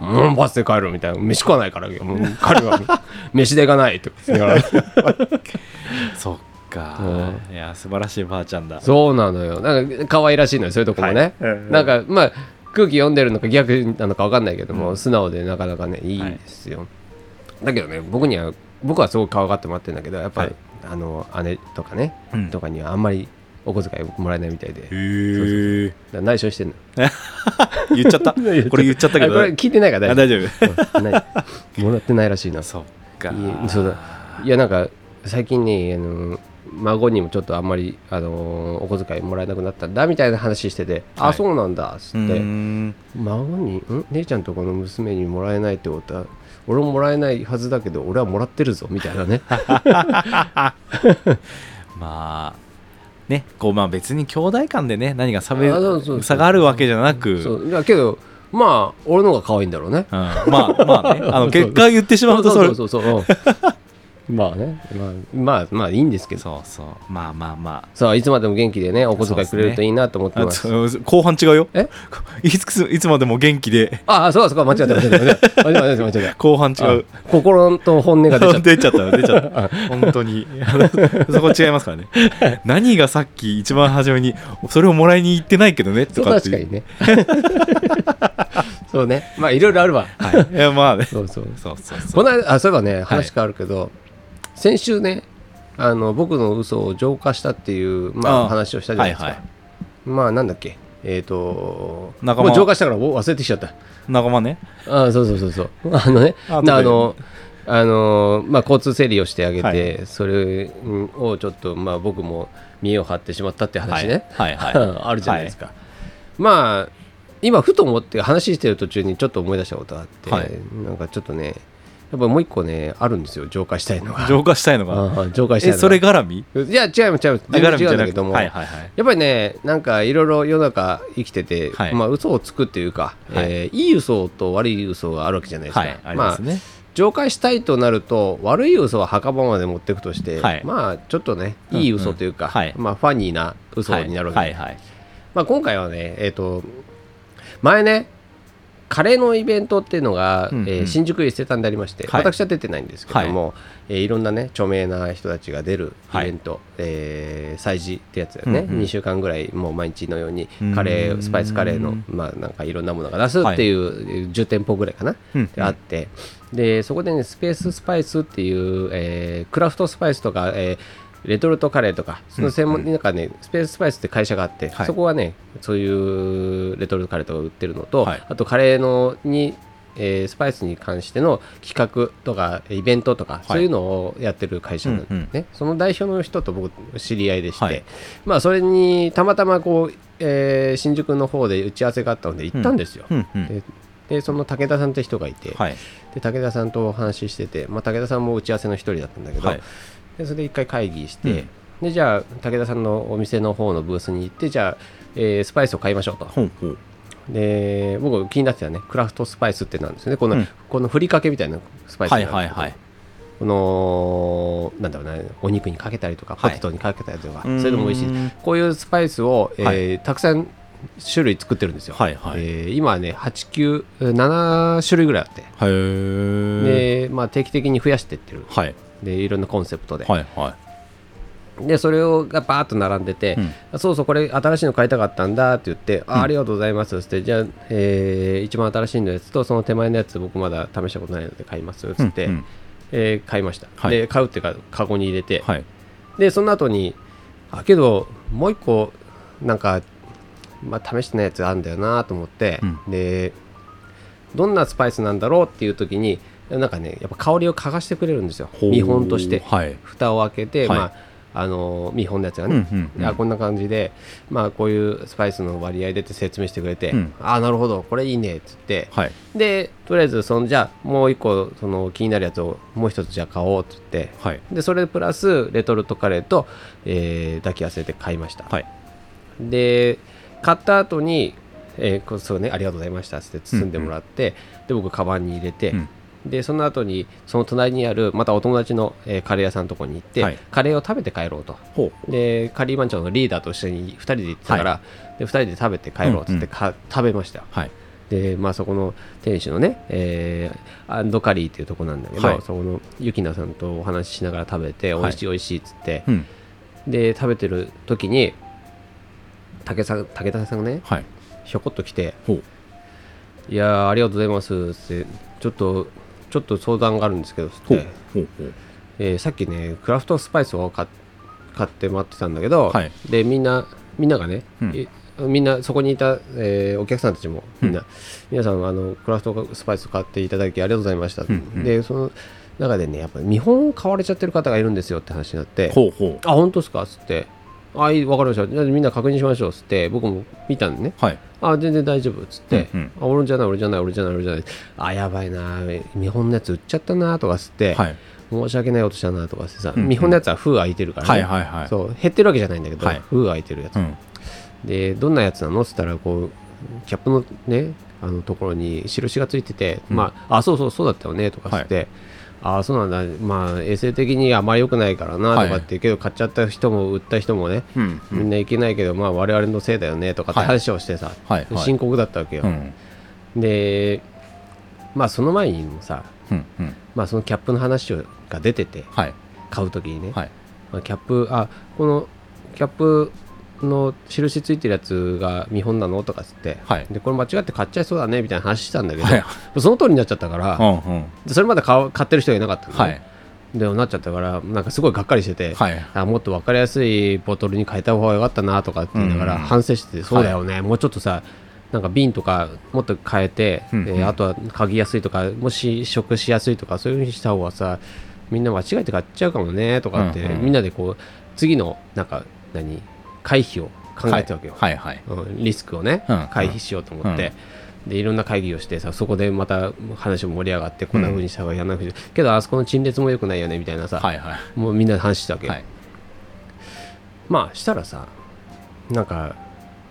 [SPEAKER 1] うん、バスで帰るみたいな。飯食わないから、もう彼は。飯代がないって言いながら。
[SPEAKER 2] そっか。
[SPEAKER 1] う
[SPEAKER 2] いや素晴らしいばあちゃんだ。
[SPEAKER 1] そうなのよ。なんか可愛らしいのよ、そういうとこもね。
[SPEAKER 2] はい。うん
[SPEAKER 1] なんか、まあ、空気読んでるのか逆なのか分かんないけども、素直でなかなかね、い。いですよ。だけどね、僕には、僕はすごく可愛がってもらってるんだけど、やっぱり、
[SPEAKER 2] はい。
[SPEAKER 1] あの姉とかね、
[SPEAKER 2] うん。
[SPEAKER 1] とかにはあんまりお小遣いもらえないみたいで、
[SPEAKER 2] へえ
[SPEAKER 1] ら内緒してんの。[laughs]
[SPEAKER 2] 言っちゃった？[laughs] これ言っちゃったけど？
[SPEAKER 1] あこれ聞いてないから
[SPEAKER 2] あ
[SPEAKER 1] 大丈
[SPEAKER 2] 夫。
[SPEAKER 1] ない。もらってないらしいな。[laughs]
[SPEAKER 2] そっか。
[SPEAKER 1] そうだ。いやなんか最近ねあの孫にもちょっとあんまりあのお小遣いもらえなくなったんだみたいな話してて、
[SPEAKER 2] はい。
[SPEAKER 1] あそうなんだっつって。
[SPEAKER 2] ん。
[SPEAKER 1] 孫にん？姉ちゃんとこの娘にもらえないってことは俺ももらえないはずだけど俺はもらってるぞみたいなね。[laughs]
[SPEAKER 2] まあねこうまあ別に兄弟間でね何が差差があるわけじゃなく。
[SPEAKER 1] そういやけどまあ俺の方が可愛いんだろうね。
[SPEAKER 2] うん。まあまあね。あの結果言ってしまうとそれ
[SPEAKER 1] そうそうそうそう、うんまあね。まあまあまあいいんですけど。
[SPEAKER 2] そうそう。まあまあま
[SPEAKER 1] さあいつまでも元気でねお小遣いくれるといいなと思ってます。
[SPEAKER 2] そう後半違うよ。
[SPEAKER 1] え？
[SPEAKER 2] いついつまでも元気で。
[SPEAKER 1] ああそうかそうか間違えた間違えた間違えた間違えた。[laughs]
[SPEAKER 2] 後半違う。
[SPEAKER 1] あ心と本音が [laughs] 出ちゃった。
[SPEAKER 2] 出ちゃった出ちゃった。[laughs] 本当に。そこ違いますからね。何がさっき一番初めにそれをもらいに行ってないけどね
[SPEAKER 1] そう
[SPEAKER 2] とかって
[SPEAKER 1] 確かにね。そうね。まあいろいろあるわ。
[SPEAKER 2] はい。いやまあね。
[SPEAKER 1] そうそう。
[SPEAKER 2] そうそうそう。
[SPEAKER 1] この間あそういえばね話変わるけど、先週ねあの僕の嘘を浄化したっていう、まあ、
[SPEAKER 2] ああ。
[SPEAKER 1] 話をしたじゃないですか、
[SPEAKER 2] はいはい。
[SPEAKER 1] まあなんだっけ？えっ、と
[SPEAKER 2] 仲間。
[SPEAKER 1] もう浄化したからお忘れてきちゃった。
[SPEAKER 2] 仲間ね。
[SPEAKER 1] ああそうそうそうそう。あのね
[SPEAKER 2] あ
[SPEAKER 1] のあのまあ交通整理をしてあげて、
[SPEAKER 2] はい。
[SPEAKER 1] それをちょっとまあ僕も見栄を張ってしまったって話ね、
[SPEAKER 2] はい。はい。はい。[laughs]
[SPEAKER 1] あるじゃないですか、まあ今ふと思って話してる途中にちょっと思い出したことがあって、
[SPEAKER 2] はい。
[SPEAKER 1] なんかちょっとねやっぱもう一個ねあるんですよ浄化したいのが。[laughs]
[SPEAKER 2] 浄化したいのが。
[SPEAKER 1] ああ浄化したいのが。
[SPEAKER 2] えそれ絡み？
[SPEAKER 1] いや違います違います。全然違うんだけども、
[SPEAKER 2] はいはいはい。
[SPEAKER 1] やっぱりねなんかいろいろ世の中生きてて、
[SPEAKER 2] はい。
[SPEAKER 1] まあ嘘をつくっていうか、
[SPEAKER 2] はい。
[SPEAKER 1] えーいい嘘と悪い嘘があるわけじゃないですか、
[SPEAKER 2] はいありますね。
[SPEAKER 1] 浄化したいとなると悪い嘘は墓場まで持っていくとして、
[SPEAKER 2] はい。
[SPEAKER 1] まあちょっとねいい嘘というか、
[SPEAKER 2] うん。うんはい。
[SPEAKER 1] まあファニーな嘘になるわけで、
[SPEAKER 2] はいはいはい。
[SPEAKER 1] まあ、今回はねえっ、と前ねカレーのイベントっていうのが、
[SPEAKER 2] うんうん。
[SPEAKER 1] えー新宿伊勢丹でありまして、
[SPEAKER 2] はい。
[SPEAKER 1] 私は出てないんですけども、い。えーいろんなね著名な人たちが出るイベント、えー催事ってやつだよね、
[SPEAKER 2] うんうん
[SPEAKER 1] 2週間ぐらいもう毎日のように
[SPEAKER 2] うん
[SPEAKER 1] カレースパイスカレーのまあなんかいろんなものが出すっていう、10店舗ぐらいかな、
[SPEAKER 2] うん。
[SPEAKER 1] であって。でそこでねスペーススパイスっていう、えークラフトスパイスとか、えーレトルトカレーとかその専門になん。かね、スペーススパイスって会社があって、
[SPEAKER 2] はい。
[SPEAKER 1] そこはねそういうレトルトカレーとか売ってるのと、
[SPEAKER 2] はい。
[SPEAKER 1] あとカレーのに、えースパイスに関しての企画とかイベントとか、そういうのをやってる会社なんで、ね。
[SPEAKER 2] うん
[SPEAKER 1] その代表の人と僕知り合いでして、
[SPEAKER 2] はい。
[SPEAKER 1] まあそれにたまたまこう、えー新宿の方で打ち合わせがあったので行ったんですよ、
[SPEAKER 2] うんうん。
[SPEAKER 1] ででその武田さんって人がいて、
[SPEAKER 2] はい。
[SPEAKER 1] で武田さんとお話ししてて、まあ、武田さんも打ち合わせの一人だったんだけど、
[SPEAKER 2] はい
[SPEAKER 1] でそれで一回会議して、
[SPEAKER 2] うん。
[SPEAKER 1] でじゃあ武田さんのお店の方のブースに行ってじゃあ、えースパイスを買いましょうと。
[SPEAKER 2] ほうほう。
[SPEAKER 1] で僕気になってたね。クラフトスパイスってなんですよね。この,、
[SPEAKER 2] うん。
[SPEAKER 1] このふりかけみたいなスパイス
[SPEAKER 2] はい
[SPEAKER 1] る
[SPEAKER 2] はいはい
[SPEAKER 1] このなんだろうねお肉にかけたりとかポ
[SPEAKER 2] はい。
[SPEAKER 1] テトにかけたりとか、
[SPEAKER 2] うーん。
[SPEAKER 1] それでも美味しい。こういうスパイスを、えー
[SPEAKER 2] は
[SPEAKER 1] たくさん種類作ってるんですよ、
[SPEAKER 2] はいはい。
[SPEAKER 1] えー今はね897種類ぐらいあって。で、まあ、定期的に増やしていってる。
[SPEAKER 2] はい
[SPEAKER 1] でいろんなコンセプトで、
[SPEAKER 2] はいは
[SPEAKER 1] でそれをがバーッと並んでて、
[SPEAKER 2] うん。
[SPEAKER 1] あそうそうこれ新しいの買いたかったんだって言って、
[SPEAKER 2] うん。
[SPEAKER 1] あありがとうございますってじゃあ、えー一番新しいのやつとその手前のやつ僕まだ試したことないので買いますっつって、
[SPEAKER 2] うんうん。
[SPEAKER 1] えー買いました、
[SPEAKER 2] はい。
[SPEAKER 1] で買うっていうかカゴに入れて、
[SPEAKER 2] はい。
[SPEAKER 1] でその後にあけどもう一個なんか、まあ、試してないやつあるんだよなと思って、
[SPEAKER 2] う
[SPEAKER 1] でどんなスパイスなんだろうっていう時になんかねやっぱ香りを嗅がしてくれるんですよ。見本として。
[SPEAKER 2] はい。
[SPEAKER 1] 蓋を開けて、
[SPEAKER 2] はい。
[SPEAKER 1] まああの見本のやつがね、
[SPEAKER 2] うんうんうん。
[SPEAKER 1] こんな感じで、まあ、こういうスパイスの割合でって説明してくれて、
[SPEAKER 2] うん。
[SPEAKER 1] ああなるほどこれいいねっつって、
[SPEAKER 2] はい。
[SPEAKER 1] でとりあえずそのじゃあもう一個その気になるやつをもう一つじゃあ買おうっつって。
[SPEAKER 2] はい。
[SPEAKER 1] でそれプラスレトルトカレーと、えー抱き合わせて買いました、
[SPEAKER 2] はい。
[SPEAKER 1] で買った後に、えーこそうねありがとうございましたっつって包んでもらって、で僕カバンに入れて、
[SPEAKER 2] うん
[SPEAKER 1] でその後にその隣にあるまたお友達の、えーカレー屋さんのとこに行って、
[SPEAKER 2] はい。
[SPEAKER 1] カレーを食べて帰ろうと。
[SPEAKER 2] ほ
[SPEAKER 1] でカリーマンチョのリーダーと一緒に2人で行ってたから、で2人で食べて帰ろうっつってか、食べましたよ。
[SPEAKER 2] はい。
[SPEAKER 1] でまあそこの店主のね、えーアンドカリーっていうとこなんだけど、
[SPEAKER 2] はい。
[SPEAKER 1] そこのユキナさんとお話ししながら食べて
[SPEAKER 2] はい。
[SPEAKER 1] 美味しい美味しいっつって、
[SPEAKER 2] うん。
[SPEAKER 1] で食べてる時に武さん武田さんがね
[SPEAKER 2] はい。
[SPEAKER 1] ひょこっと来て
[SPEAKER 2] ほう「
[SPEAKER 1] いやーありがとうございます」ってちょっとちょっと相談があるんですけどつえーさっきねクラフトスパイスを買っ買って待ってたんだけど、
[SPEAKER 2] はい。
[SPEAKER 1] でみんなみんながね、
[SPEAKER 2] うん。
[SPEAKER 1] えみんなそこにいた、えーお客さんたちもみんな、皆さんあのクラフトスパイス買っていただきありがとうございました、
[SPEAKER 2] うんうん。
[SPEAKER 1] でその中でねやっぱ見本買われちゃってる方がいるんですよって話になって
[SPEAKER 2] ほうほう。
[SPEAKER 1] あ本当ですか？っつってあいい分かりました。じゃあみんな確認しましょうっつって僕も見たんでね。
[SPEAKER 2] はい。
[SPEAKER 1] あ全然大丈夫っつって、
[SPEAKER 2] うんうん。
[SPEAKER 1] あ俺じゃない俺じゃない俺じゃない俺じゃない。あやばいな見本のやつ売っちゃったなとかっつって、
[SPEAKER 2] はい。
[SPEAKER 1] 申し訳ないことしたなとかってさ、
[SPEAKER 2] うんうん。
[SPEAKER 1] 見本のやつは封開いてるから、ね。
[SPEAKER 2] はいはいはい。
[SPEAKER 1] そう減ってるわけじゃないんだけど、
[SPEAKER 2] はい。
[SPEAKER 1] 封開いてるやつ、
[SPEAKER 2] うん。
[SPEAKER 1] でどんなやつなのっつったらこうキャップのねあのところに印がついてて、
[SPEAKER 2] うん。
[SPEAKER 1] まああそうそうそうだったよねとかっつって、ああそうなんだ。まあ衛生的にあまり良くないからなとかって、
[SPEAKER 2] はい
[SPEAKER 1] けど買っちゃった人も売った人もね、
[SPEAKER 2] うん。
[SPEAKER 1] みんないけないけどまあ我々のせいだよねとかって
[SPEAKER 2] はい。
[SPEAKER 1] 話をしてさ、
[SPEAKER 2] はいはい。
[SPEAKER 1] 深刻だったわけよ、
[SPEAKER 2] うん。
[SPEAKER 1] でまあその前にもさ、
[SPEAKER 2] うんうん。
[SPEAKER 1] まあ、そのキャップの話が出てて
[SPEAKER 2] はい。
[SPEAKER 1] 買う時にね、
[SPEAKER 2] はい。
[SPEAKER 1] まあキャップあこのキャップの印ついてるやつが見本なのとかっつって、
[SPEAKER 2] はい。
[SPEAKER 1] でこれ間違って買っちゃいそうだねみたいな話したんだけど、
[SPEAKER 2] はい。
[SPEAKER 1] その通りになっちゃったから、
[SPEAKER 2] うんうん。
[SPEAKER 1] でそれまで買う買ってる人がいなかったのね、
[SPEAKER 2] はい。
[SPEAKER 1] でなっちゃったからなんかすごいがっかりしてて、
[SPEAKER 2] はい。
[SPEAKER 1] あもっと分かりやすいボトルに変えた方がよかったなとかって言いながら
[SPEAKER 2] うん
[SPEAKER 1] 反省してて、そうだよね、もうちょっとさなんか瓶とかもっと変えて、
[SPEAKER 2] うん
[SPEAKER 1] であとは嗅ぎやすいとかもし試食しやすいとかそういうふうにした方がさみんな間違えて買っちゃうかもねとかって、
[SPEAKER 2] うんうん。
[SPEAKER 1] みんなでこう次のなんか何？回避を考えたわけよ、
[SPEAKER 2] はい。はい
[SPEAKER 1] うんリスクをね、
[SPEAKER 2] うん
[SPEAKER 1] 回避しようと思って、でいろんな会議をしてさそこでまた話も盛り上がってこんな風にした方がやんなくて、けどあそこの陳列も良くないよねみたいなさ、
[SPEAKER 2] はいはい。
[SPEAKER 1] もうみんなで話してたわけよ、
[SPEAKER 2] はい。
[SPEAKER 1] まあしたらさなんか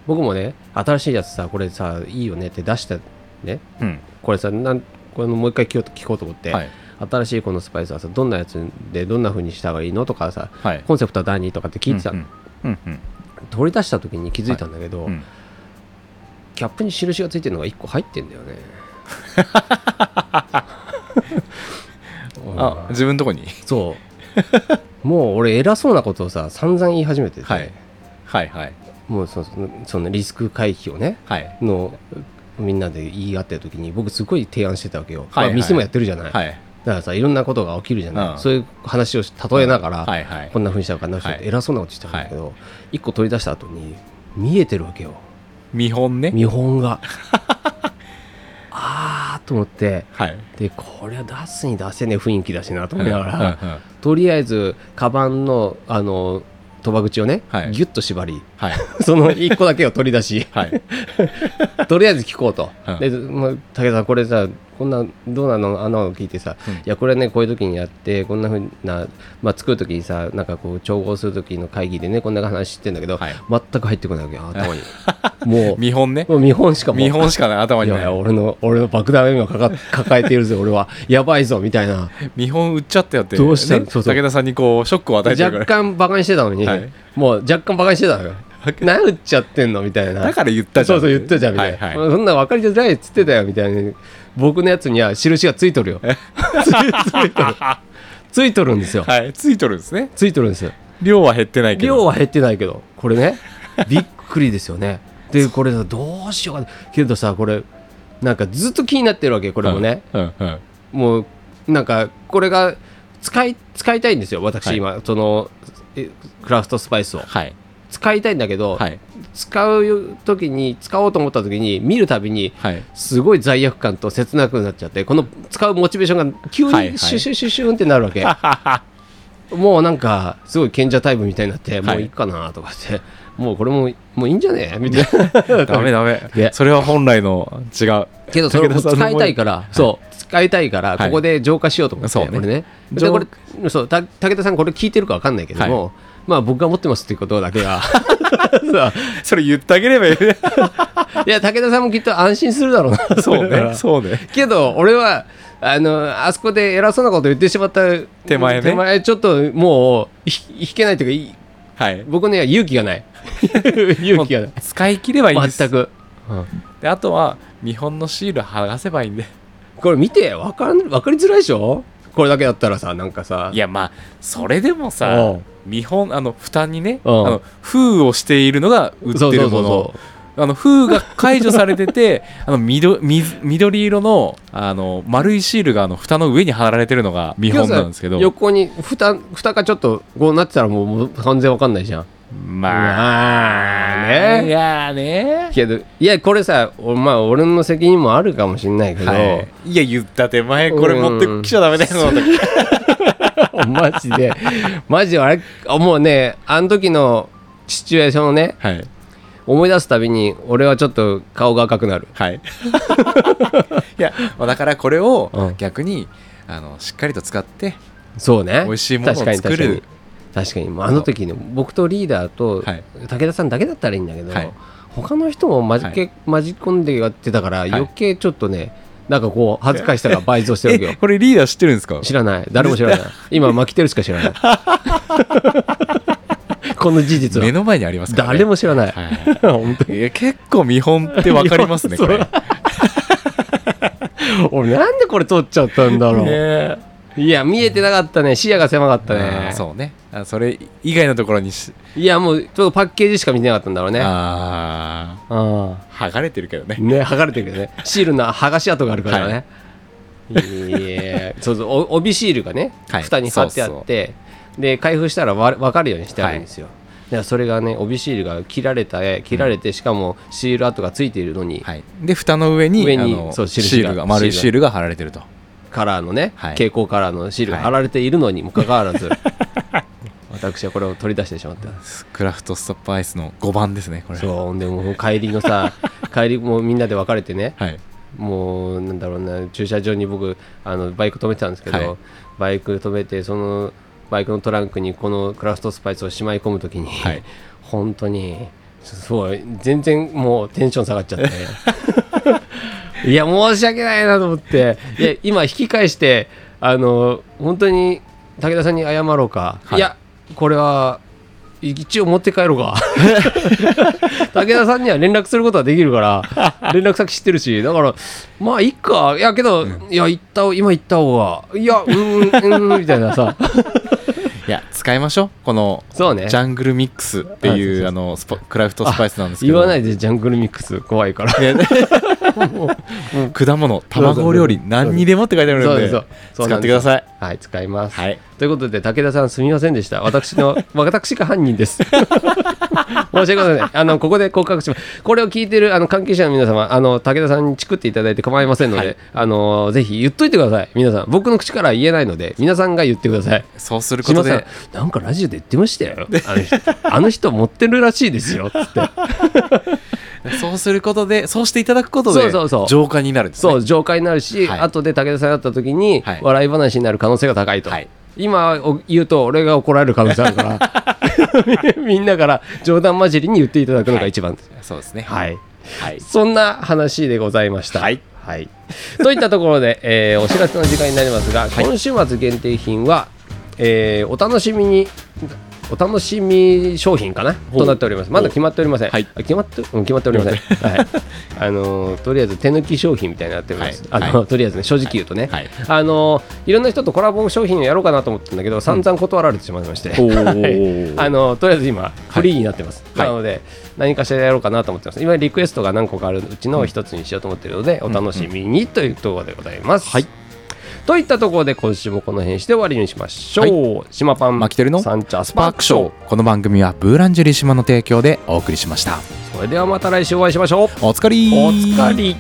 [SPEAKER 1] 僕もね新しいやつさこれさいいよねって出したね。
[SPEAKER 2] うん。
[SPEAKER 1] これさなんこれもう一回聞こうと聞こうと思って、
[SPEAKER 2] はい。
[SPEAKER 1] 新しいこのスパイスはさどんなやつでどんな風にした方がいいのとかさ
[SPEAKER 2] はい。
[SPEAKER 1] コンセプトは何とかって聞いてたの、
[SPEAKER 2] うん。うんうん
[SPEAKER 1] 取り出した時に気づいたんだけど、
[SPEAKER 2] うん。
[SPEAKER 1] キャップに印がついてるのが1個入ってんだよね。[laughs]
[SPEAKER 2] あ自分のとこに？
[SPEAKER 1] そう。もう俺偉そうなことをさ散々言い始めてて、
[SPEAKER 2] はい。はいはい。
[SPEAKER 1] もうそそのそのリスク回避をね
[SPEAKER 2] はい。
[SPEAKER 1] のみんなで言い合ってる時に僕すごい提案してたわけよ、
[SPEAKER 2] はいはい。
[SPEAKER 1] まあ店もやってるじゃない、
[SPEAKER 2] はい
[SPEAKER 1] だからさいろんなことが起きるじゃない、
[SPEAKER 2] うん。
[SPEAKER 1] そういう話をし例えながら、
[SPEAKER 2] はいはい。
[SPEAKER 1] こんなふうにしたうにしたら
[SPEAKER 2] はい
[SPEAKER 1] 偉そうなことしてたんだけど、一個取り出した後に見えてるわけよ。
[SPEAKER 2] 見本ね？
[SPEAKER 1] 見本が。[laughs] あーと思って。
[SPEAKER 2] はい。
[SPEAKER 1] でこれは出すに出せねえ雰囲気だしなと思いながら、
[SPEAKER 2] うんうん
[SPEAKER 1] とりあえずカバンのあの賭場口をね、
[SPEAKER 2] はい。
[SPEAKER 1] ギュッと縛り
[SPEAKER 2] はい。[laughs]
[SPEAKER 1] その1個だけを取り出し
[SPEAKER 2] はい。[laughs]
[SPEAKER 1] とりあえず聞こうと、
[SPEAKER 2] うん。
[SPEAKER 1] で、まあ、武田さんこれさこんなどうなの？あの聞いてさ、
[SPEAKER 2] うん。
[SPEAKER 1] いやこれねこういう時にやってこんなふうな、まあ、作る時にさなんかこう調合する時の会議でねこんな話してんだけど、
[SPEAKER 2] はい。
[SPEAKER 1] 全く入ってこないわけよ頭に。[laughs] もう
[SPEAKER 2] 見本ね。
[SPEAKER 1] もう見本しかも。
[SPEAKER 2] 見本しかない頭にない
[SPEAKER 1] いやいや俺の俺の爆弾を今かか抱えているぞ俺は。やばいぞみたいな。
[SPEAKER 2] 見本売っちゃったよって。
[SPEAKER 1] どうした
[SPEAKER 2] ね？
[SPEAKER 1] そうそう。
[SPEAKER 2] 武田さんにこうショックを与えてる
[SPEAKER 1] 若
[SPEAKER 2] から。
[SPEAKER 1] 干バカにしてたのに、
[SPEAKER 2] はい。
[SPEAKER 1] もう若干バカにしてたのよ何売っちゃってんのみたいな。
[SPEAKER 2] だから言ったじゃん。
[SPEAKER 1] そうそう言ったじゃんみたいな、
[SPEAKER 2] はいはい。
[SPEAKER 1] そんな分かりづらいっつってたよみたいな。僕のやつには印がついとるよ。つい [laughs] ついとるついとるんですよ、
[SPEAKER 2] はい。ついとるんですね。
[SPEAKER 1] ついとるんですよ。
[SPEAKER 2] 量は減ってないけど。
[SPEAKER 1] 量は減ってないけどこれね。[laughs] びっくりですよね。でこれさどうしようか。なけどさこれなんかずっと気になってるわけこれもね、
[SPEAKER 2] うんうん
[SPEAKER 1] もうなんかこれが使い使いたいんですよ私
[SPEAKER 2] はい。
[SPEAKER 1] 今、そのえクラフトスパイスを。
[SPEAKER 2] はい
[SPEAKER 1] 使いたいんだけど、
[SPEAKER 2] はい。
[SPEAKER 1] 使う時に使おうと思った時に見るたびに
[SPEAKER 2] はい。
[SPEAKER 1] すごい罪悪感と切なくなっちゃってこの使うモチベーションが急
[SPEAKER 2] はいはい。
[SPEAKER 1] にシュシュシュシュンってなるわけ、もうなんかすごい賢者タイプみたいになって、
[SPEAKER 2] い
[SPEAKER 1] もういいかなとかってもうこれももういいんじゃねみたいな
[SPEAKER 2] ダメダメ
[SPEAKER 1] ね
[SPEAKER 2] それは本来の違う
[SPEAKER 1] けどそれを使いたいから、そう使いたいから
[SPEAKER 2] はい
[SPEAKER 1] ここで浄化しようと思って、
[SPEAKER 2] そうね
[SPEAKER 1] これねそうた武田さんこれ聞いてるか分かんないけども、まあ僕が持ってますっていうことだけが [laughs] そ
[SPEAKER 2] れ言ってあげればいい。ね
[SPEAKER 1] いや武田さんもきっと安心するだろうな。
[SPEAKER 2] そうね。そうね。
[SPEAKER 1] けど俺はあのあそこで偉そうなこと言ってしまった
[SPEAKER 2] 手前ね。
[SPEAKER 1] 手前ちょっともうひ引けないというかい
[SPEAKER 2] はい。
[SPEAKER 1] 僕には勇気がない。[laughs] 勇気がない。
[SPEAKER 2] 使い切ればいいんです。
[SPEAKER 1] 全く、
[SPEAKER 2] であとは見本のシール剥がせばいいんで。
[SPEAKER 1] これ見て分かん分かりづらいでしょ？これだけだったらさなんかさ
[SPEAKER 2] いやまあそれでも
[SPEAKER 1] う
[SPEAKER 2] さ
[SPEAKER 1] ん。
[SPEAKER 2] 見本あの蓋にねあ
[SPEAKER 1] うん。
[SPEAKER 2] の封をしているのが売ってるもの。あの封が解除されてて [laughs] あの緑水緑色のあの丸いシールがあの蓋の上に貼られてるのが見本なんですけど。
[SPEAKER 1] 横に蓋蓋がちょっとこうなってたらもうもう完全わかんないじゃん
[SPEAKER 2] ま
[SPEAKER 1] まあ
[SPEAKER 2] あ
[SPEAKER 1] ね。
[SPEAKER 2] いやーね。
[SPEAKER 1] けどいやこれさおまあ俺の責任もあるかもしんないけど、
[SPEAKER 2] はい、いや言った手前これ持ってきちゃダメだよ [laughs]
[SPEAKER 1] マジで。マジであれあもうねあの時のシチュエーションをね
[SPEAKER 2] はい。
[SPEAKER 1] 思い出すたびに俺はちょっと顔が赤くなる。
[SPEAKER 2] はい。[laughs] いやまあだからこれを
[SPEAKER 1] うん。
[SPEAKER 2] 逆にあのしっかりと使って
[SPEAKER 1] そうね。
[SPEAKER 2] 美味しいものを作る
[SPEAKER 1] 確かにあの。時ね僕とリーダーと
[SPEAKER 2] はい。
[SPEAKER 1] 武田さんだけだったらいいんだけど、
[SPEAKER 2] はい。
[SPEAKER 1] 他の人も混じけ、混じ込んでやってたから余計ちょっとねなんかこう恥ずかしさが [laughs] 倍増してるわけよ。
[SPEAKER 2] えこれリーダー知ってるんですか？
[SPEAKER 1] 知らない。誰も知らない。今巻きてるしか知らない。[laughs] この事実は。
[SPEAKER 2] 目の前にありますから、ね、
[SPEAKER 1] 誰も知らない、
[SPEAKER 2] はい。[laughs]
[SPEAKER 1] 本当に。
[SPEAKER 2] いや結構見本ってわかりますねこれ。
[SPEAKER 1] 俺なんでこれ取っちゃったんだろう、
[SPEAKER 2] ね
[SPEAKER 1] いや見えてなかったね。視野が狭かった
[SPEAKER 2] あ
[SPEAKER 1] ね
[SPEAKER 2] ーそうね。あそれ以外のところにし。
[SPEAKER 1] いやもうちょっとパッケージしか見てなかったんだろうね。
[SPEAKER 2] あ
[SPEAKER 1] あ
[SPEAKER 2] あ剥がれてるけどね。
[SPEAKER 1] ね剥がれてるけどね。シールの剥がし跡があるからね、い、やそうそう。お帯シールがね、
[SPEAKER 2] はい。
[SPEAKER 1] 蓋に貼ってあってで開封したらわ分かるようにしてあるんですよ、だからそれがね帯シールが切られた切られて、しかもシール跡がついているのに、
[SPEAKER 2] はい。で蓋の上に
[SPEAKER 1] 上にそう
[SPEAKER 2] シールが丸いシールが貼られてると
[SPEAKER 1] カラーのね、
[SPEAKER 2] はい。
[SPEAKER 1] 蛍光カラーのシールが貼られているのにも [laughs] かかわらず私はこれを取り出してしまった。
[SPEAKER 2] クラフトストップアイスの5番ですねこれ。
[SPEAKER 1] そうでもう帰りのさ [laughs] 帰りもみんなで別れてね
[SPEAKER 2] はい。
[SPEAKER 1] もうなんだろうな駐車場に僕あのバイク止めてたんですけど、
[SPEAKER 2] はい。
[SPEAKER 1] バイク止めてそのバイクのトランクにこのクラフトスパイスをしまい込むときに、
[SPEAKER 2] はい。
[SPEAKER 1] 本当にすごい全然もうテンション下がっちゃって [laughs] いや申し訳ないなと思って。いや今引き返してあの本当に武田さんに謝ろうか、
[SPEAKER 2] はい。
[SPEAKER 1] いやこれは一応持って帰ろうか。[laughs] 武田さんには連絡することはできるから連絡先知ってるし。だからまあいっか。いやけど、いや行った今行った方がいやうんうんうん [laughs] みたいなさ。
[SPEAKER 2] いや使いましょう。この
[SPEAKER 1] そうね。
[SPEAKER 2] ジャングルミックスっていうあのスパクラフトスパイスなんですけど。
[SPEAKER 1] 言わないでジャングルミックス。怖いから [laughs] [laughs]
[SPEAKER 2] 果物卵料理何にでもって書いてあるんで使ってください。
[SPEAKER 1] はい使います、
[SPEAKER 2] はい。
[SPEAKER 1] ということで武田さんすみませんでした。私の [laughs] 私が犯人です。[laughs] 申し訳ございません。あのここで告白します。これを聞いてるあの関係者の皆様あの武田さんにチクっていただいて構いませんので、
[SPEAKER 2] はい。
[SPEAKER 1] あのぜひ言っといてください。皆さん僕の口からは言えないので皆さんが言ってください。
[SPEAKER 2] そうすることで。
[SPEAKER 1] なんかラジオで言ってましたよ。あの人あの人持ってるらしいですよ。つって [laughs]
[SPEAKER 2] そうすることでそうしていただくことで
[SPEAKER 1] そうそうそう。
[SPEAKER 2] 浄化になるんですね。
[SPEAKER 1] そう浄化になるし、
[SPEAKER 2] はい。
[SPEAKER 1] 後で武田さんに会った時に、
[SPEAKER 2] はい。
[SPEAKER 1] 笑い話になる可能性が高いと、
[SPEAKER 2] はい。
[SPEAKER 1] 今お言うと俺が怒られる可能性あるから。[laughs] みんなから冗談交じりに言っていただくのが一番です、
[SPEAKER 2] そうですね。
[SPEAKER 1] はい。
[SPEAKER 2] はい。
[SPEAKER 1] そんな話でございました。
[SPEAKER 2] はい。
[SPEAKER 1] はい、といったところで、えーお知らせの時間になりますが、今週末限定品は、えーお楽しみにお楽しみ商品かな？となっております。まだ決まっておりません。
[SPEAKER 2] はい。
[SPEAKER 1] あ決まってうん決まっておりません。はい。[laughs] あのーとりあえず手抜き商品みたいになっております。
[SPEAKER 2] はい。
[SPEAKER 1] あの、
[SPEAKER 2] は
[SPEAKER 1] とりあえずね正直言うとね、
[SPEAKER 2] はい。
[SPEAKER 1] あのーいろんな人とコラボ商品をやろうかなと思ったんだけど、散々断られてしまいまして、
[SPEAKER 2] おー。[laughs]
[SPEAKER 1] はい。あのとりあえず今フリーになってます、
[SPEAKER 2] はい。
[SPEAKER 1] なので何かしらやろうかなと思ってます。今リクエストが何個かあるうちの一つにしようと思ってるので、お楽しみにというところでございます、
[SPEAKER 2] はい
[SPEAKER 1] といったところで今週もこの辺して終わりにしましょう、島パン
[SPEAKER 2] マキテルの
[SPEAKER 1] サンチャス
[SPEAKER 2] スパークショー。この番組はブーランジェリー島の提供でお送りしました。
[SPEAKER 1] それではまた来週お会いしましょう。
[SPEAKER 2] おつかり
[SPEAKER 1] おつかり